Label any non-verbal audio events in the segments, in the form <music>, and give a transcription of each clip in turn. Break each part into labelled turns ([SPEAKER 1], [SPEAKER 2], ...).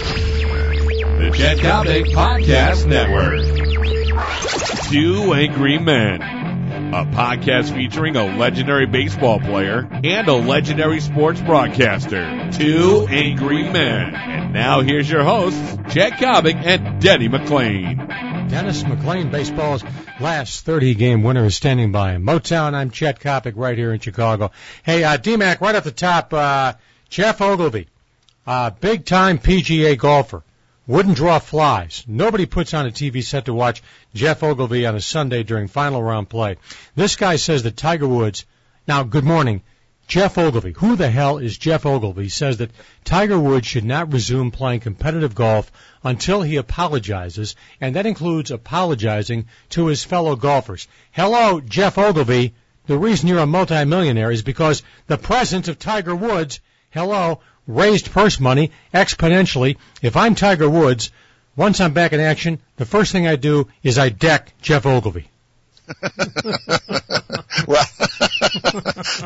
[SPEAKER 1] The Chet Coppock Podcast Network. Two Angry Men. A podcast featuring a legendary baseball player and a legendary sports broadcaster. Two Angry Men. And now here's your hosts, Chet Coppock and Denny McLain.
[SPEAKER 2] Dennis McLain, baseball's last 30 game winner, is standing by in Motown. I'm Chet Coppock right here in Chicago. Hey, uh, DMAC, right at the top, uh, Geoff Ogilvy, uh, big time PGA golfer. Wouldn't draw flies. Nobody puts on a TV set to watch Geoff Ogilvy on a Sunday during final round play. This guy says that Tiger Woods, now good morning, Geoff Ogilvy. Who the hell is Geoff Ogilvy? Says that Tiger Woods should not resume playing competitive golf until he apologizes, and that includes apologizing to his fellow golfers. Hello, Geoff Ogilvy. The reason you're a multimillionaire is because the presence of Tiger Woods, hello, raised purse money exponentially. If I'm Tiger Woods, once I'm back in action, the first thing I do is I deck Geoff Ogilvy. <laughs>
[SPEAKER 3] well, <laughs>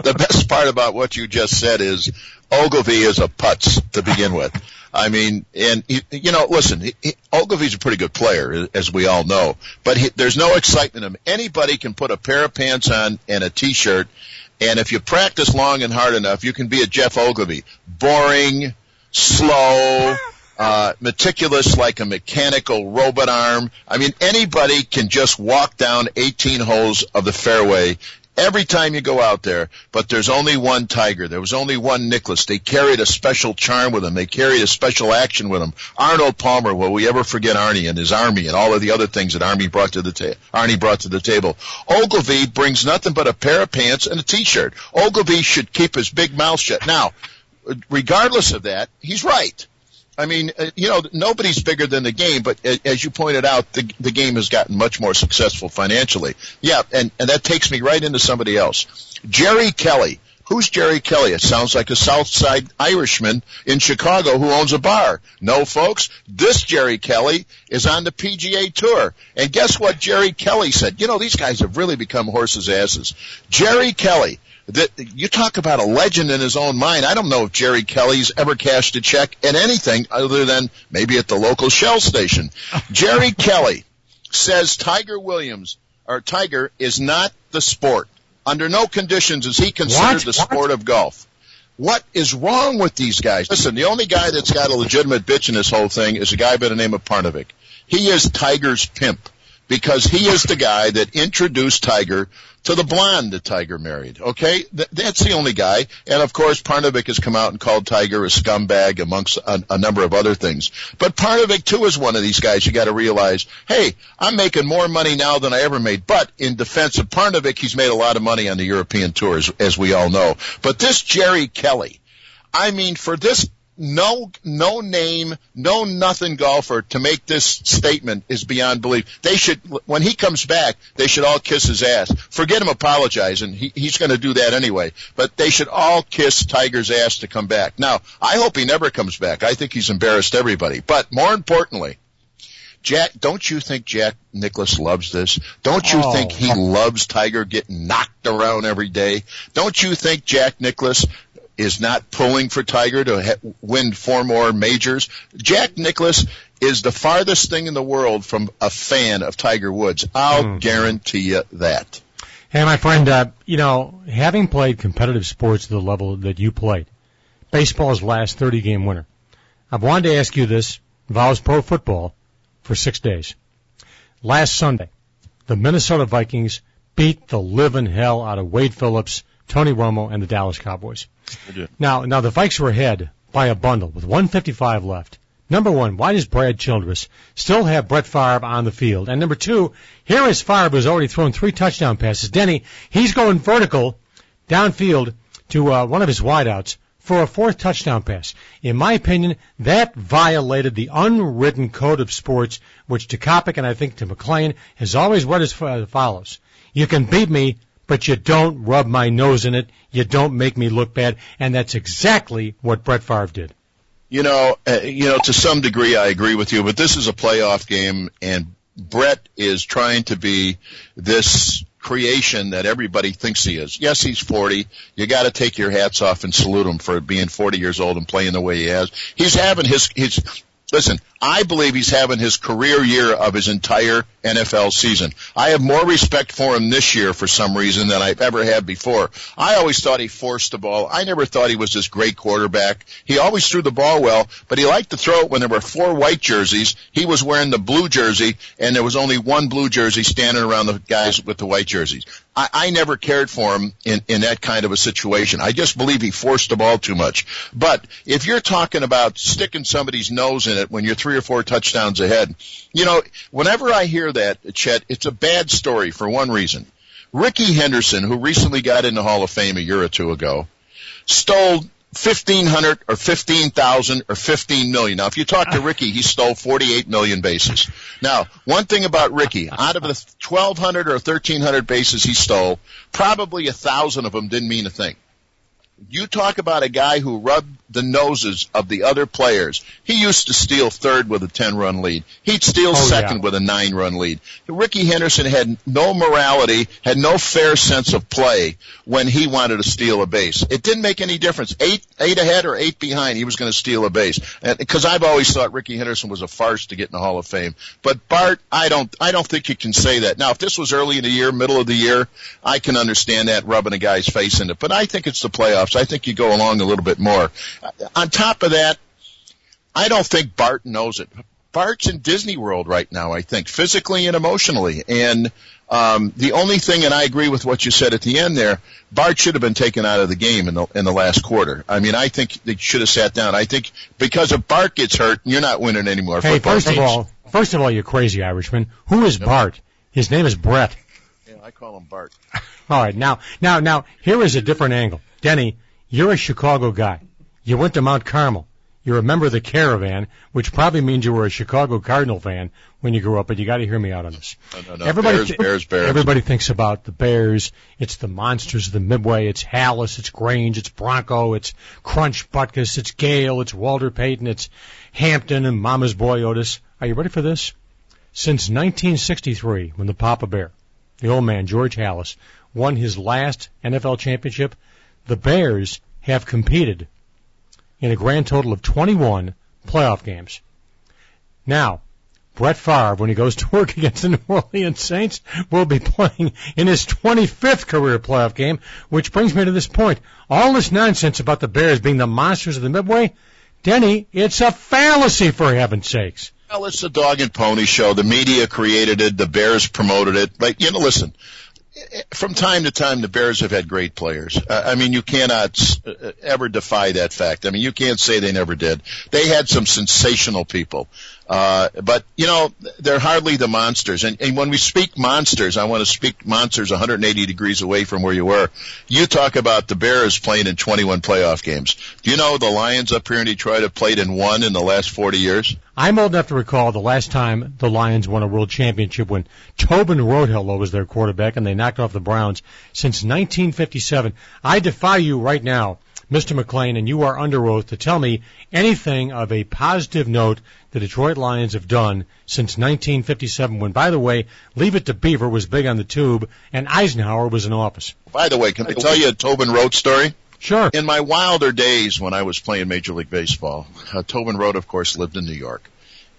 [SPEAKER 3] the best part about what you just said is Ogilvy is a putz to begin with. I mean, and you know, listen, Ogilvy's a pretty good player, as we all know, but he, there's no excitement in him. Anybody can put a pair of pants on and a t-shirt, and if you practice long and hard enough, you can be a Geoff Ogilvy. Boring, slow, <laughs> uh, meticulous like a mechanical robot arm. I mean, anybody can just walk down 18 holes of the fairway every time you go out there, but there's only one Tiger. There was only one Nicklaus. They carried a special charm with them. They carried a special action with them. Arnold Palmer, will we ever forget Arnie and his army and all of the other things that Arnie brought to the ta- Arnie brought to the table? Ogilvy brings nothing but a pair of pants and a t-shirt. Ogilvy should keep his big mouth shut. Now, regardless of that, he's right. I mean, uh, you know, nobody's bigger than the game, but as you pointed out, the, the game has gotten much more successful financially. Yeah, and, and that takes me right into somebody else. Jerry Kelly. Who's Jerry Kelly? It sounds like a South Side Irishman in Chicago who owns a bar. No, folks, this Jerry Kelly is on the PGA Tour. And guess what Jerry Kelly said? You know, these guys have really become horses' asses. Jerry Kelly, that you talk about a legend in his own mind. I don't know if Jerry Kelly's ever cashed a check at anything other than maybe at the local Shell station. <laughs> Jerry Kelly says Tiger Williams or Tiger is not the sport. Under no conditions is he considered
[SPEAKER 2] What?
[SPEAKER 3] the sport of golf. What is wrong with these guys? Listen, the only guy that's got a legitimate bitch in this whole thing is a guy by the name of Parnevik. He is Tiger's pimp because he is the guy that introduced Tiger to the blonde that Tiger married. Okay, Th- that's the only guy. And of course, Parnevik has come out and called Tiger a scumbag amongst a, a number of other things. But Parnevik too is one of these guys. You got to realize, hey, I'm making more money now than I ever made. But in defense of Parnevik, he's made a lot of money on the European tours, as we all know. But this Jerry Kelly, I mean, for this no no name, no nothing golfer to make this statement is beyond belief. They should when he comes back, they should all kiss his ass. Forget him apologizing. He, he's going to do that anyway. But they should all kiss Tiger's ass to come back. Now, I hope he never comes back. I think he's embarrassed everybody. But more importantly, Jack, don't you think Jack Nicklaus loves this? Don't you
[SPEAKER 2] Oh.
[SPEAKER 3] think he loves Tiger getting knocked around every day? Don't you think Jack Nicklaus is not pulling for Tiger to win four more majors? Jack Nicklaus is the farthest thing in the world from a fan of Tiger Woods. I'll
[SPEAKER 2] Hmm.
[SPEAKER 3] guarantee you that.
[SPEAKER 2] Hey, my friend, uh, you know, having played competitive sports to the level that you played, baseball's last 30 game winner, I've wanted to ask you this, involves pro football, for six days. Last Sunday, the Minnesota Vikings beat the living hell out of Wade Phillips, Tony Romo, and the Dallas Cowboys. Now, now the Vikes were ahead by a bundle with 155 left. Number one, why does Brad Childress still have Brett Favre on the field? And number two, here is Favre who's already thrown three touchdown passes. Denny, he's going vertical downfield to uh, one of his wideouts for a fourth touchdown pass. In my opinion, that violated the unwritten code of sports, which to Coppock and I think to McLain has always read as follows. You can beat me, but you don't rub my nose in it. You don't make me look bad. And that's exactly what Brett Favre did.
[SPEAKER 3] You know, uh, you know, to some degree, I agree with you, but this is a playoff game, and Brett is trying to be this creation that everybody thinks he is. Yes, he's 40. You got to take your hats off and salute him for being 40 years old and playing the way he has. He's having his his Listen, I believe he's having his career year of his entire NFL season. I have more respect for him this year for some reason than I've ever had before. I always thought he forced the ball. I never thought he was this great quarterback. He always threw the ball well, but he liked to throw it when there were four white jerseys. He was wearing the blue jersey, and there was only one blue jersey standing around the guys with the white jerseys. I, I never cared for him in, in that kind of a situation. I just believe he forced the ball too much. But if you're talking about sticking somebody's nose in it when you're three or four touchdowns ahead, you know, whenever I hear that, Chet, it's a bad story for one reason. Rickey Henderson, who recently got in the Hall of Fame a year or two ago, stole fifteen hundred or fifteen thousand or fifteen million. Now, if you talk to <laughs> Rickey, he stole forty-eight million bases. Now, one thing about Rickey, out of the twelve hundred or thirteen hundred bases he stole, probably a thousand of them didn't mean a thing. You talk about a guy who rubbed the noses of the other players. He used to steal third with a 10 run lead. He'd steal
[SPEAKER 2] Oh,
[SPEAKER 3] second
[SPEAKER 2] yeah.
[SPEAKER 3] with a 9 run lead. Rickey Henderson had no morality, had no fair sense of play when he wanted to steal a base. It didn't make any difference. Eight, eight ahead or eight behind, he was going to steal a base. Because I've always thought Rickey Henderson was a farce to get in the Hall of Fame. But Bart, I don't, I don't think you can say that. Now, if this was early in the year, middle of the year, I can understand that rubbing a guy's face in it. But I think it's the playoffs. I think you go along a little bit more. On top of that, I don't think Bart knows it. Bart's in Disney World right now, I think, physically and emotionally. And um, the only thing, and I agree with what you said at the end there, Bart should have been taken out of the game in the in the last quarter. I mean, I think they should have sat down. I think because if Bart gets hurt, you're not winning anymore.
[SPEAKER 2] Hey,
[SPEAKER 3] football
[SPEAKER 2] first of all, first of all, you're crazy Irishman. Who is Bart? His name is Brett.
[SPEAKER 3] yeah, I call him Bart. <laughs>
[SPEAKER 2] All right, now, now, now, here is a different angle. Denny, you're a Chicago guy. You went to Mount Carmel. You're a member of the caravan, which probably means you were a Chicago Cardinal fan when you grew up, but you got to hear me out on this.
[SPEAKER 3] No, no, no.
[SPEAKER 2] Everybody,
[SPEAKER 3] Bears, Bears, Bears.
[SPEAKER 2] everybody thinks about the Bears. It's the monsters of the Midway. It's Halas. It's Grange. It's Bronco. It's Crunch Butkus. It's Gale. It's Walter Payton. It's Hampton and Mama's Boy Otis. Are you ready for this? Since 1963, when the Papa Bear, the old man George Halas, won his last NFL championship, the Bears have competed in a grand total of 21 playoff games. Now, Brett Favre, when he goes to work <laughs> against the New Orleans Saints, will be playing in his 25th career playoff game, which brings me to this point. All this nonsense about the Bears being the monsters of the Midway, Denny, it's a fallacy for heaven's sakes.
[SPEAKER 3] Well, it's a dog and pony show. The media created it. The Bears promoted it. But you know, listen. From time to time, the Bears have had great players. Uh, I mean, you cannot uh, ever defy that fact. I mean, you can't say they never did. They had some sensational people. Uh, but you know, they're hardly the monsters. And, and when we speak monsters, I want to speak monsters 180 degrees away from where you were. You talk about the Bears playing in 21 playoff games. Do you know the Lions up here in Detroit have played in one in the last 40 years?
[SPEAKER 2] I'm old enough to recall the last time the Lions won a world championship when Tobin Roadhill was their quarterback and they knocked off the Browns since 1957. I defy you right now, Mr. McLain, and you are under oath to tell me anything of a positive note the Detroit Lions have done since 1957 when, by the way, Leave It to Beaver was big on the tube and Eisenhower was in office.
[SPEAKER 3] By the way, can I tell you a Tobin Rote story?
[SPEAKER 2] Sure.
[SPEAKER 3] In my wilder days when I was playing Major League Baseball, uh, Tobin Rote, of course, lived in New York.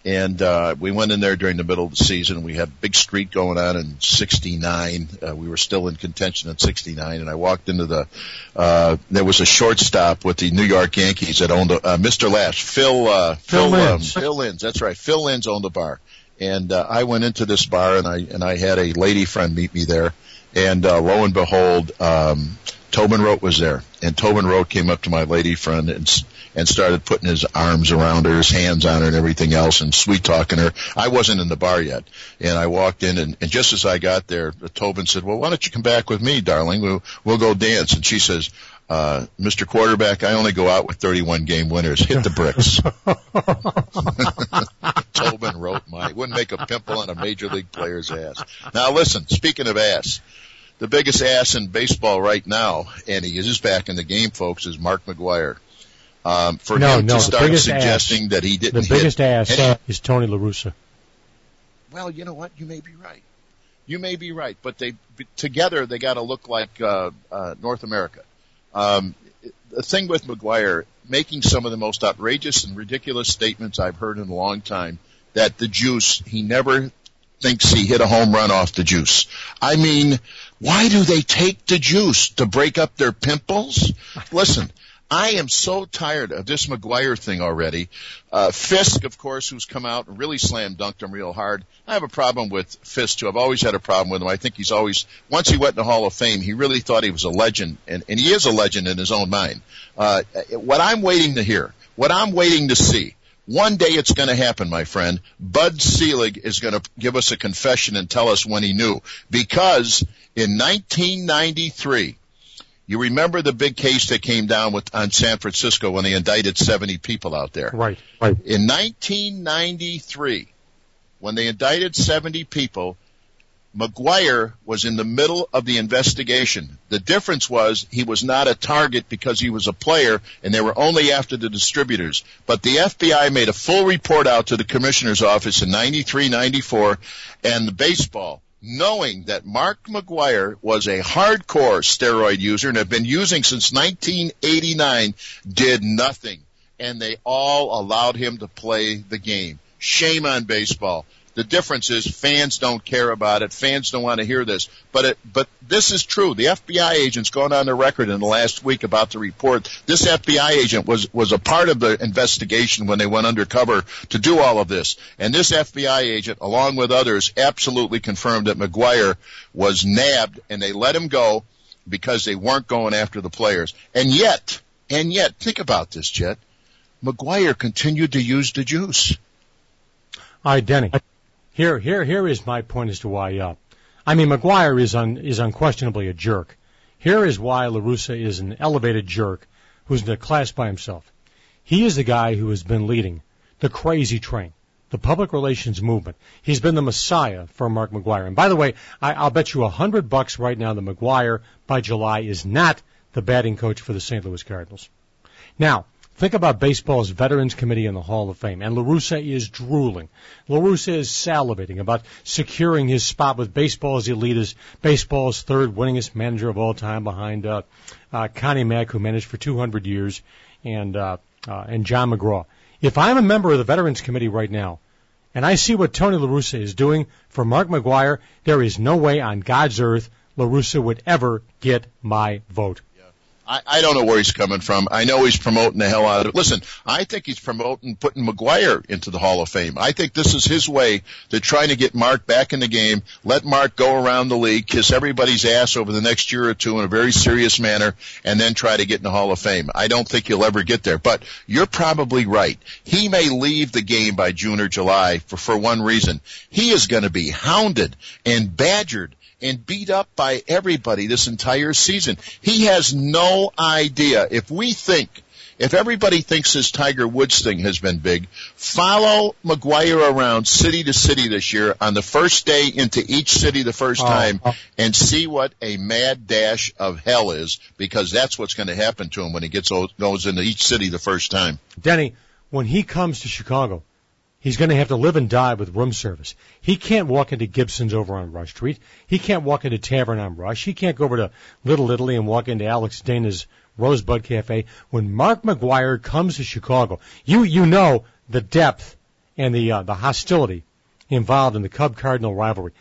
[SPEAKER 3] And uh, we went in there during the middle of the season. We had a big streak going on in '69. Uh, we were still in contention in '69, and I walked into the. Uh, there was a shortstop with the New York Yankees that owned a, uh, Mr. Lash, Phil. Uh,
[SPEAKER 2] Phil
[SPEAKER 3] um,
[SPEAKER 2] Linz.
[SPEAKER 3] Phil Linz. That's right. Phil Linz owned the bar, and uh, I went into this bar, and I and I had a lady friend meet me there, and uh, lo and behold, um, Tobin Rote was there, and Tobin Rote came up to my lady friend and s- and started putting his arms around her, his hands on her, and everything else, and sweet talking her. I wasn't in the bar yet, and I walked in, and, and just as I got there, Tobin said, "Well, why don't you come back with me, darling? We'll we'll go dance." And she says. Uh, Mr. Quarterback, I only go out with 31 game winners. Hit the bricks. <laughs> <laughs> Tobin Rote my, wouldn't make a pimple on a major league player's ass. Now listen, speaking of ass, the biggest ass in baseball right now, and he is back in the game, folks, is Mark McGwire. Um, for
[SPEAKER 2] No,
[SPEAKER 3] him
[SPEAKER 2] no,
[SPEAKER 3] to start suggesting
[SPEAKER 2] ass-
[SPEAKER 3] that he didn't the
[SPEAKER 2] biggest
[SPEAKER 3] hit
[SPEAKER 2] ass
[SPEAKER 3] any-
[SPEAKER 2] is Tony La Russa.
[SPEAKER 3] well, you know what? You may be right. You may be right, but they together they got to look like uh, uh, North America. Um, the thing with McGwire making some of the most outrageous and ridiculous statements I've heard in a long time that the juice, he never thinks he hit a home run off the juice. I mean, why do they take the juice to break up their pimples? Listen, I am so tired of this McGwire thing already. Uh, Fisk, of course, who's come out and really slam dunked him real hard. I have a problem with Fisk too. I've always had a problem with him. I think he's always, once he went in the Hall of Fame, he really thought he was a legend, and, and he is a legend in his own mind. Uh, what I'm waiting to hear, what I'm waiting to see, one day it's going to happen, my friend. Bud Selig is going to give us a confession and tell us when he knew. Because in 1993, you remember the big case that came down with on San Francisco when they indicted 70 people out there.
[SPEAKER 2] Right, right.
[SPEAKER 3] In 1993, when they indicted 70 people, McGwire was in the middle of the investigation. The difference was he was not a target because he was a player and they were only after the distributors. But the FBI made a full report out to the commissioner's office in 93, 94 and the baseball knowing that Mark McGwire was a hardcore steroid user and had been using since 1989, did nothing. And they all allowed him to play the game. Shame on baseball. The difference is fans don't care about it. Fans don't want to hear this. But it, but this is true. The FBI agent's gone on the record in the last week about the report. This FBI agent was, was a part of the investigation when they went undercover to do all of this. And this FBI agent, along with others, absolutely confirmed that McGwire was nabbed and they let him go because they weren't going after the players. And yet, and yet, think about this, Chet. McGwire continued to use the juice.
[SPEAKER 2] Right, Denny. Here, here, here is my point as to why. Uh, I mean, McGwire is un, is unquestionably a jerk. Here is why La Russa is an elevated jerk who's in a class by himself. He is the guy who has been leading the crazy train, the public relations movement. He's been the messiah for Mark McGwire. And by the way, I, I'll bet you a hundred bucks right now that McGwire by July is not the batting coach for the St. Louis Cardinals. Now, Think about baseball's Veterans Committee in the Hall of Fame, and La Russa is drooling. La Russa is salivating about securing his spot with baseball's elite as baseball's third winningest manager of all time behind uh, uh, Connie Mack, who managed for 200 years, and uh, uh, and John McGraw. If I'm a member of the Veterans Committee right now, and I see what Tony La Russa is doing for Mark McGwire, there is no way on God's earth La Russa would ever get my vote.
[SPEAKER 3] I, I don't know where he's coming from. I know he's promoting the hell out of it. Listen, I think he's promoting putting McGwire into the Hall of Fame. I think this is his way to trying to get Mark back in the game, let Mark go around the league, kiss everybody's ass over the next year or two in a very serious manner, and then try to get in the Hall of Fame. I don't think he'll ever get there, but you're probably right. He may leave the game by June or July for, for one reason. He is going to be hounded and badgered and beat up by everybody this entire season. He has no idea. If we think, if everybody thinks this Tiger Woods thing has been big, follow McGwire around city to city this year on the first day into each city the first oh. time oh. and see what a mad dash of hell is because that's what's going to happen to him when he gets goes into each city the first time.
[SPEAKER 2] Denny, when he comes to Chicago, He's going to have to live and die with room service. He can't walk into Gibson's over on Rush Street. He can't walk into Tavern on Rush. He can't go over to Little Italy and walk into Alex Dana's Rosebud Cafe. When Mark McGwire comes to Chicago, you you know the depth and the uh, the hostility involved in the Cub Cardinal rivalry.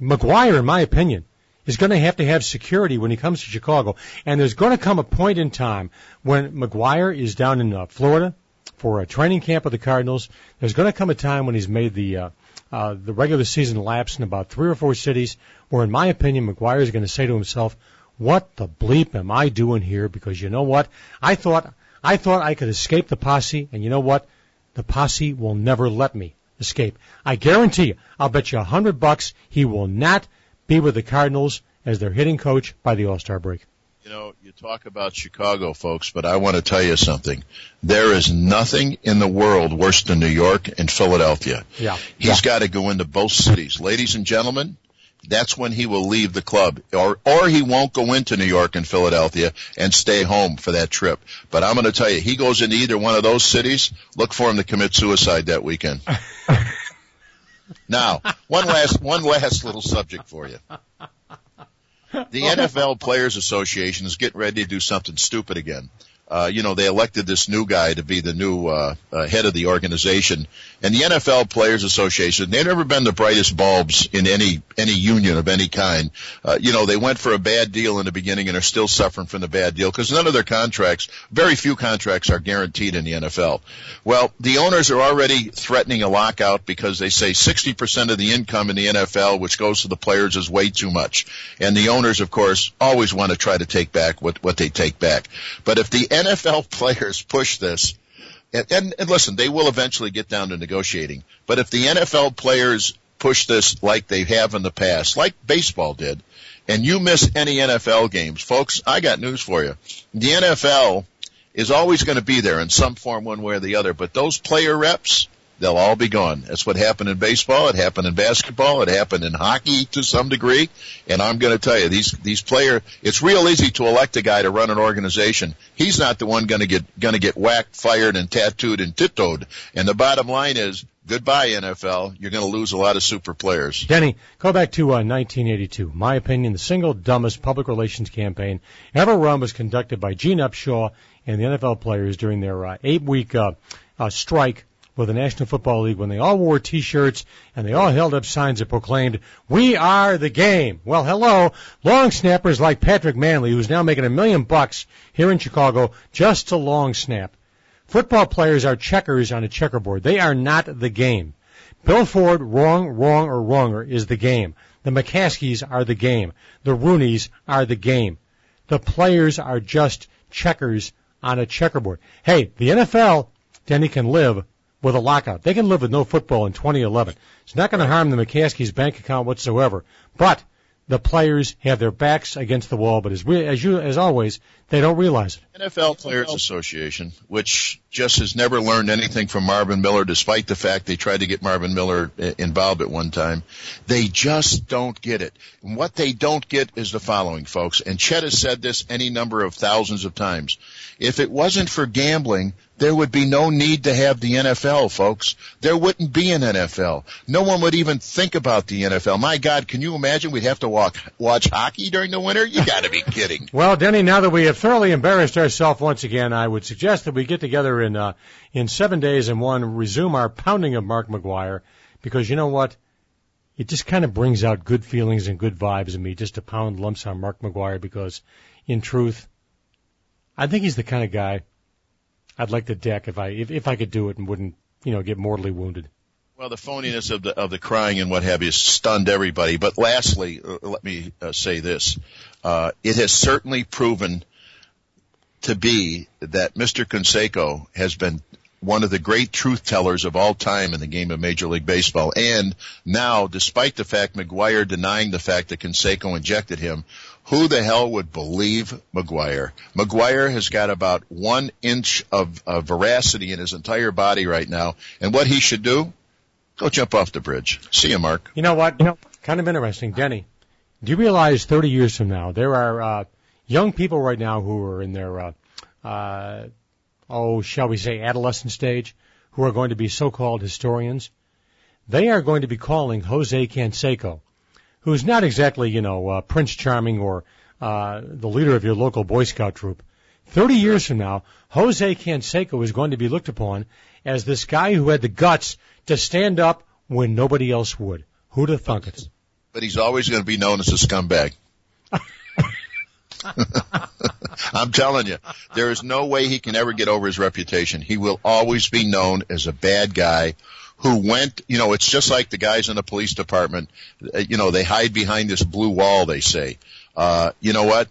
[SPEAKER 2] McGwire, in my opinion, is going to have to have security when he comes to Chicago, and there's going to come a point in time when McGwire is down in uh, Florida for a training camp of the Cardinals. There's going to come a time when he's made the uh, uh, the regular season lapse in about three or four cities, where, in my opinion, McGwire is going to say to himself, "What the bleep am I doing here?" Because you know what? I thought I thought I could escape the posse, and you know what? The posse will never let me escape. I guarantee you. I'll bet you a hundred bucks he will not be with the Cardinals as their hitting coach by the All Star break.
[SPEAKER 3] You know, you talk about Chicago, folks, but I want to tell you something. There is nothing in the world worse than New York and Philadelphia.
[SPEAKER 2] Yeah.
[SPEAKER 3] He's
[SPEAKER 2] yeah.
[SPEAKER 3] got to go into both cities. Ladies and gentlemen, that's when he will leave the club or or he won't go into New York and Philadelphia and stay home for that trip. But I'm going to tell you, he goes into either one of those cities, look for him to commit suicide that weekend. <laughs> now, one last one last little subject for you. The NFL Players Association is getting ready to do something stupid again. Uh, you know, they elected this new guy to be the new uh, uh, head of the organization. And the NFL Players Association, they've never been the brightest bulbs in any any union of any kind. Uh, you know, they went for a bad deal in the beginning and are still suffering from the bad deal because none of their contracts, very few contracts, are guaranteed in the NFL. Well, the owners are already threatening a lockout because they say 60% of the income in the NFL, which goes to the players, is way too much. And the owners, of course, always want to try to take back what what they take back. But if the NFL players push this, and, and, and listen, they will eventually get down to negotiating. But if the NFL players push this like they have in the past, like baseball did, and you miss any NFL games, folks, I got news for you. The NFL is always going to be there in some form, one way or the other. But those player reps, they'll all be gone. That's what happened in baseball. It happened in basketball. It happened in hockey to some degree. And I'm going to tell you, these these player, it's real easy to elect a guy to run an organization. He's not the one going to get going to get whacked, fired, and tattooed and tiptoed. And the bottom line is, goodbye NFL. You're going to lose a lot of super players.
[SPEAKER 2] Denny, go back to uh, 1982. My opinion, the single dumbest public relations campaign ever run was conducted by Gene Upshaw and the NFL players during their uh, eight-week uh, uh, strike with the National Football League when they all wore T-shirts and they all held up signs that proclaimed, "We are the game." Well, hello, long snappers like Patrick Mannelly, who's now making a million bucks here in Chicago just to long snap. Football players are checkers on a checkerboard. They are not the game. Bill Ford, wrong, wrong, or wronger is the game. The McCaskeys are the game. The Rooneys are the game. The players are just checkers on a checkerboard. Hey, the NFL, Denny can live with a lockout. They can live with no football in 2011. It's not going to harm the McCaskey's bank account whatsoever. But the players have their backs against the wall, but as we, as you, as always, they don't realize it.
[SPEAKER 3] NFL Players Association, which just has never learned anything from Marvin Miller, despite the fact they tried to get Marvin Miller uh, involved at one time. They just don't get it. And what they don't get is the following, folks. And Chet has said this any number of thousands of times. If it wasn't for gambling, there would be no need to have the NFL, folks. There wouldn't be an NFL. No one would even think about the NFL. My God, can you imagine we'd have to walk, watch hockey during the winter? You gotta be kidding. <laughs>
[SPEAKER 2] well, Denny, now that we have thoroughly embarrassed ourselves once again, I would suggest that we get together in, uh, in seven days and one, resume our pounding of Mark McGwire, because you know what? It just kind of brings out good feelings and good vibes in me just to pound lumps on Mark McGwire because in truth, I think he's the kind of guy I'd like to deck if I if, if I could do it and wouldn't you know get mortally wounded.
[SPEAKER 3] Well, the phoniness of the of the crying and what have you stunned everybody. But lastly, uh, let me uh, say this: uh, it has certainly proven to be that Mr. Canseco has been one of the great truth tellers of all time in the game of Major League Baseball. And now, despite the fact McGwire denying the fact that Canseco injected him, who the hell would believe McGwire? McGwire has got about one inch of, of veracity in his entire body right now. And what he should do? Go jump off the bridge. See you, Mark.
[SPEAKER 2] You know what? You know, kind of interesting. Denny, do you realize 30 years from now, there are, uh, young people right now who are in their, uh, uh, oh, shall we say adolescent stage, who are going to be so-called historians? They are going to be calling Jose Canseco who's not exactly, you know, uh, Prince Charming or uh, the leader of your local Boy Scout troop. 30 years from now, Jose Canseco is going to be looked upon as this guy who had the guts to stand up when nobody else would. Who'd have thunk it?
[SPEAKER 3] But he's always going to be known as a scumbag. <laughs> I'm telling you, there is no way he can ever get over his reputation. He will always be known as a bad guy who went, you know, it's just like the guys in the police department, uh, you know, they hide behind this blue wall, they say. Uh, you know what?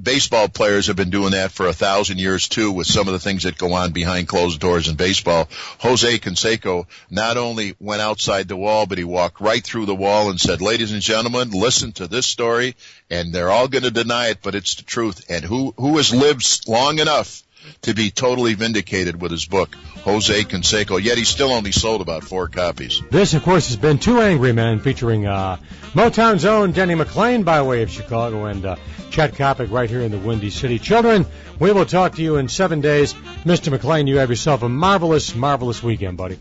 [SPEAKER 3] Baseball players have been doing that for a thousand years too with some of the things that go on behind closed doors in baseball. Jose Canseco not only went outside the wall, but he walked right through the wall and said, ladies and gentlemen, listen to this story and they're all going to deny it, but it's the truth. And who, who has lived long enough to be totally vindicated with his book, Jose Canseco, yet he still only sold about four copies.
[SPEAKER 2] This, of course, has been Two Angry Men featuring uh, Motown's own Denny McLain by way of Chicago and uh, Chet Coppock right here in the Windy City. Children, we will talk to you in seven days. Mr. McLain, you have yourself a marvelous, marvelous weekend, buddy.